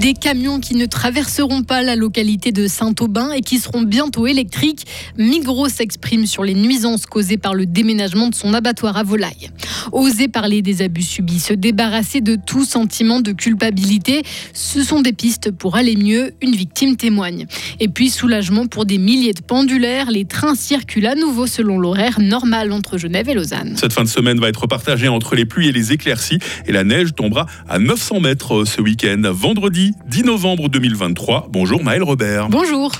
Des camions qui ne traverseront pas la localité de Saint-Aubin et qui seront bientôt électriques. Migros s'exprime sur les nuisances causées par le déménagement de son abattoir à volaille. Oser parler des abus subis, se débarrasser de tout sentiment de culpabilité, ce sont des pistes pour aller mieux, une victime témoigne. Et puis soulagement pour des milliers de pendulaires, les trains circulent à nouveau selon l'horaire normal entre Genève et Lausanne. Cette fin de semaine va être partagée entre les pluies et les éclaircies et la neige tombera à 900 mètres ce week-end. Vendredi 10 novembre 2023. Bonjour Maël Robert. Bonjour.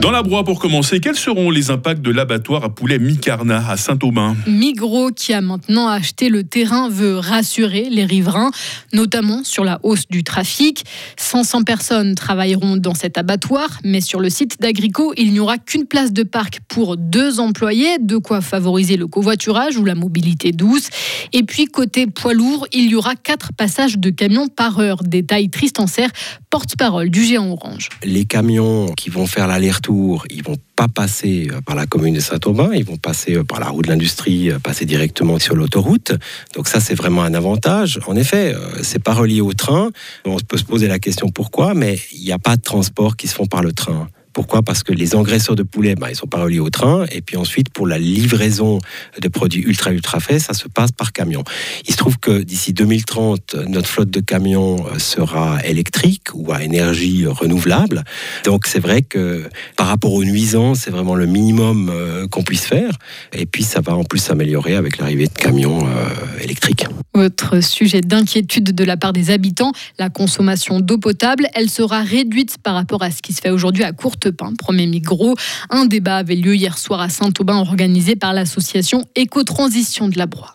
Dans la broie, pour commencer, quels seront les impacts de l'abattoir à poulet Micarna à Saint-Aubin? Migros, qui a maintenant acheté le terrain, veut rassurer les riverains, notamment sur la hausse du trafic. 500 personnes travailleront dans cet abattoir, mais sur le site d'Agrico, il n'y aura qu'une place de parc pour deux employés, de quoi favoriser le covoiturage ou la mobilité douce. Et puis, côté poids lourd, il y aura quatre passages de camions par heure. Détail Serre, porte-parole du géant orange. Les camions qui vont faire l'aller-retour ils vont pas passer euh, par la commune de Saint-Aubin, ils vont passer euh, par la route de l'industrie, euh, passer directement sur l'autoroute. Donc ça, c'est vraiment un avantage. En effet, c'est pas relié au train. On peut se poser la question pourquoi, mais il n'y a pas de transport qui se font par le train. Pourquoi? Parce que les engraisseurs de poulet, bah, ils sont pas reliés au train. Et puis ensuite, pour la livraison de produits ultra ultra frais, ça se passe par camion. Il se trouve que d'ici 2030, notre flotte de camions euh, sera électrique ou à énergie renouvelable. Donc c'est vrai que par rapport aux nuisances, c'est vraiment le minimum euh, qu'on puisse faire. Et puis ça va en plus s'améliorer avec l'arrivée de camions euh, électriques. Autre sujet d'inquiétude de la part des habitants, la consommation d'eau potable, elle sera réduite par rapport à ce qui se fait aujourd'hui à courte premier micro. Un débat avait lieu hier soir à Saint-Aubin organisé par l'association Éco-Transition de la Broye.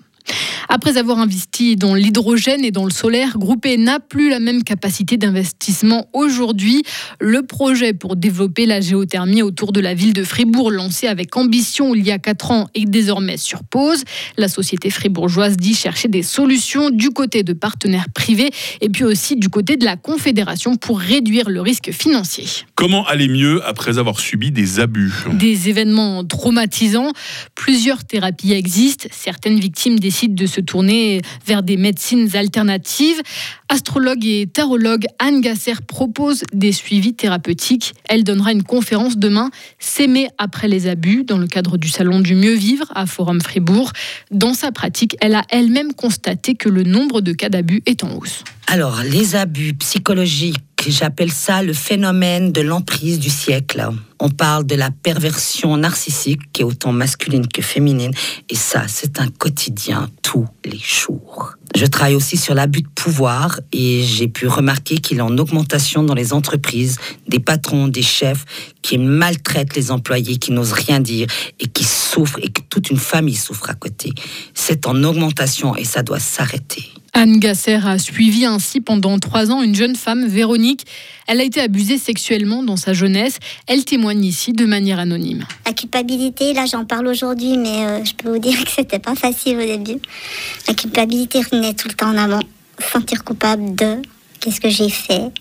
Après avoir investi dans l'hydrogène et dans le solaire, Groupé n'a plus la même capacité d'investissement aujourd'hui. Le projet pour développer la géothermie autour de la ville de Fribourg, lancé avec ambition il y a 4 ans, est désormais sur pause. La société fribourgeoise dit chercher des solutions du côté de partenaires privés et puis aussi du côté de la Confédération pour réduire le risque financier. Comment aller mieux après avoir subi des abus? Des événements traumatisants. Plusieurs thérapies existent. Certaines victimes décident de se tourner vers des médecines alternatives. Astrologue et tarologue Anne Gasser propose des suivis thérapeutiques. Elle donnera une conférence demain, S'aimer après les abus, dans le cadre du Salon du mieux vivre à Forum Fribourg. Dans sa pratique, elle a elle-même constaté que le nombre de cas d'abus est en hausse. Alors, les abus psychologiques J'appelle ça le phénomène de l'emprise du siècle. On parle de la perversion narcissique qui est autant masculine que féminine. Et ça, c'est un quotidien tous les jours. Je travaille aussi sur l'abus de pouvoir et j'ai pu remarquer qu'il est en augmentation dans les entreprises, des patrons, des chefs qui maltraitent les employés, qui n'osent rien dire et qui souffrent et que toute une famille souffre à côté. C'est en augmentation et ça doit s'arrêter. Anne Gasser a suivi ainsi pendant trois ans une jeune femme, Véronique. Elle a été abusée sexuellement dans sa jeunesse. Elle témoigne ici de manière anonyme. La culpabilité, là j'en parle aujourd'hui, mais euh, je peux vous dire que c'était pas facile au début. La culpabilité revenait tout le temps en avant. Sentir coupable de qu'est-ce que j'ai fait?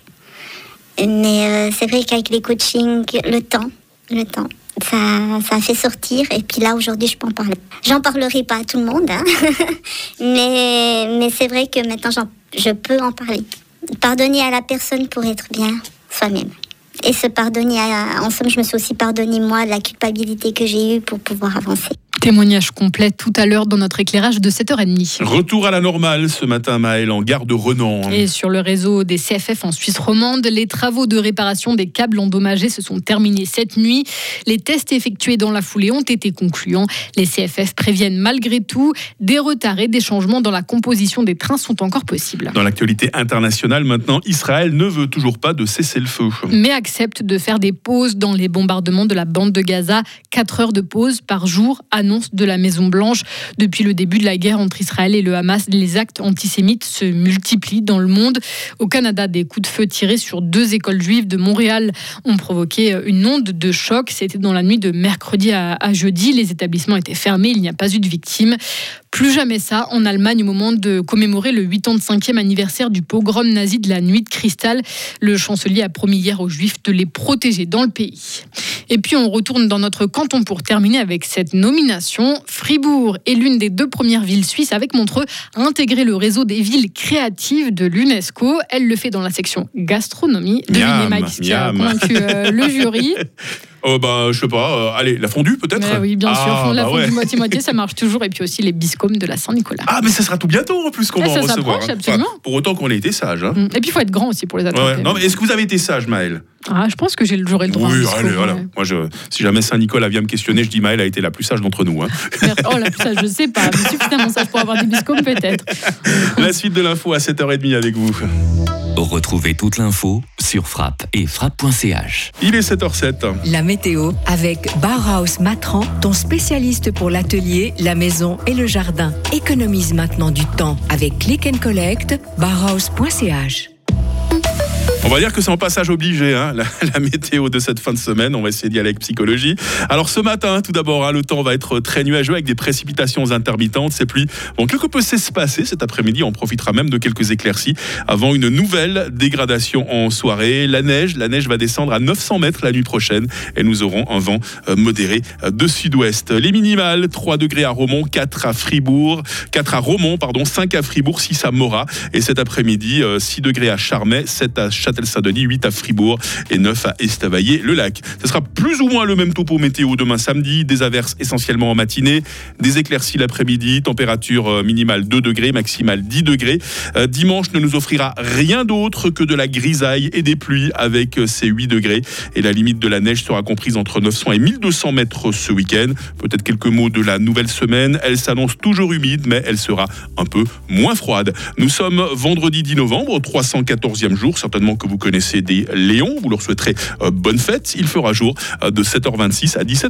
Mais euh, c'est vrai qu'avec les coachings, le temps, le temps, ça, ça fait sortir. Et puis là, aujourd'hui, je peux en parler. J'en parlerai pas à tout le monde, hein. mais, mais c'est vrai que maintenant, je peux en parler. Pardonner à la personne pour être bien soi-même. Et se pardonner, à, en somme, je me suis aussi pardonné moi de la culpabilité que j'ai eue pour pouvoir avancer. Témoignage complet tout à l'heure dans notre éclairage de 7h30. Retour à la normale ce matin, Maël, en gare de Renan. Et sur le réseau des CFF en Suisse romande, les travaux de réparation des câbles endommagés se sont terminés cette nuit. Les tests effectués dans la foulée ont été concluants. Les CFF préviennent malgré tout des retards et des changements dans la composition des trains sont encore possibles. Dans l'actualité internationale maintenant, Israël ne veut toujours pas de cesser le feu. Mais accepte de faire des pauses dans les bombardements de la bande de Gaza. 4 heures de pause par jour, de la Maison-Blanche. Depuis le début de la guerre entre Israël et le Hamas, les actes antisémites se multiplient dans le monde. Au Canada, des coups de feu tirés sur deux écoles juives de Montréal ont provoqué une onde de choc. C'était dans la nuit de mercredi à, jeudi. Les établissements étaient fermés, il n'y a pas eu de victimes. Plus jamais ça en Allemagne au moment de commémorer le 85e anniversaire du pogrom nazi de la nuit de cristal. Le chancelier a promis hier aux juifs de les protéger dans le pays. Et puis on retourne dans notre canton pour terminer avec cette nomination. Fribourg est l'une des deux premières villes suisses avec Montreux à intégrer le réseau des villes créatives de l'UNESCO. Elle le fait dans la section gastronomie. Devinez Mike qui a convaincu euh, le jury. Oh bah je sais pas, euh, allez, la fondue peut-être Oui, bien sûr, ah, la bah fondue moitié-moitié, ça marche toujours. Et puis aussi les biscombes de la Saint-Nicolas. Ah, mais ça sera tout bientôt en plus qu'on va ça en recevoir. Hein. absolument. pour autant qu'on ait été sage. Hein. Mm. Et puis il faut être grand aussi pour les attraper. Non, mais est-ce que vous avez été sage, Maëlle? Ah, je pense que j'aurai le droit. Oui, allez, voilà. Moi, je, si jamais Saint-Nicolas vient me questionner, je dis Maëlle a été la plus sage d'entre nous. Hein. oh, la plus sage, je sais pas. Mais suffisamment sage pour avoir des biscombes, peut-être. La suite de l'info à 7h30 avec vous. Retrouvez toute l'info sur frappe et frappe.ch. Il est 7h07. La météo avec Bauhaus Matran, ton spécialiste pour l'atelier, la maison et le jardin. Économise maintenant du temps avec Click and Collect, bauhaus.ch. On va dire que c'est en passage obligé, hein, la, météo de cette fin de semaine. On va essayer d'y aller avec psychologie. Alors ce matin, tout d'abord, hein, le temps va être très nuageux avec des précipitations intermittentes. Ces pluies vont quelque peu s'espacer cet après-midi? On profitera même de quelques éclaircies avant une nouvelle dégradation en soirée. La neige, la neige va descendre à 900 mètres la nuit prochaine et nous aurons un vent euh, modéré euh, de sud-ouest. Les minimales, 3 degrés à Romont, 4 à Fribourg, 4 à Romont, pardon, 5 à Fribourg, 6 à Morat. Et cet après-midi, 6 euh, degrés à Charmey, 7 à Châteauroux Châtel-Saint-Denis, 8 à Fribourg et 9 à Estavayer-le-Lac. Ce sera plus ou moins le même topo météo demain samedi, des averses essentiellement en matinée, des éclaircies l'après-midi, température euh, minimale 2 degrés, maximale 10 degrés. Euh, dimanche ne nous offrira rien d'autre que de la grisaille et des pluies avec ces euh, 8 degrés. Et la limite de la neige sera comprise entre 900 et 1200 mètres ce week-end. Peut-être quelques mots de la nouvelle semaine. Elle s'annonce toujours humide, mais elle sera un peu moins froide. Nous sommes vendredi 10 novembre, 314e jour, certainement que vous connaissez des Léons. Vous leur souhaiterez euh, bonne fête. Il fera jour euh, de 7h26 à 17h.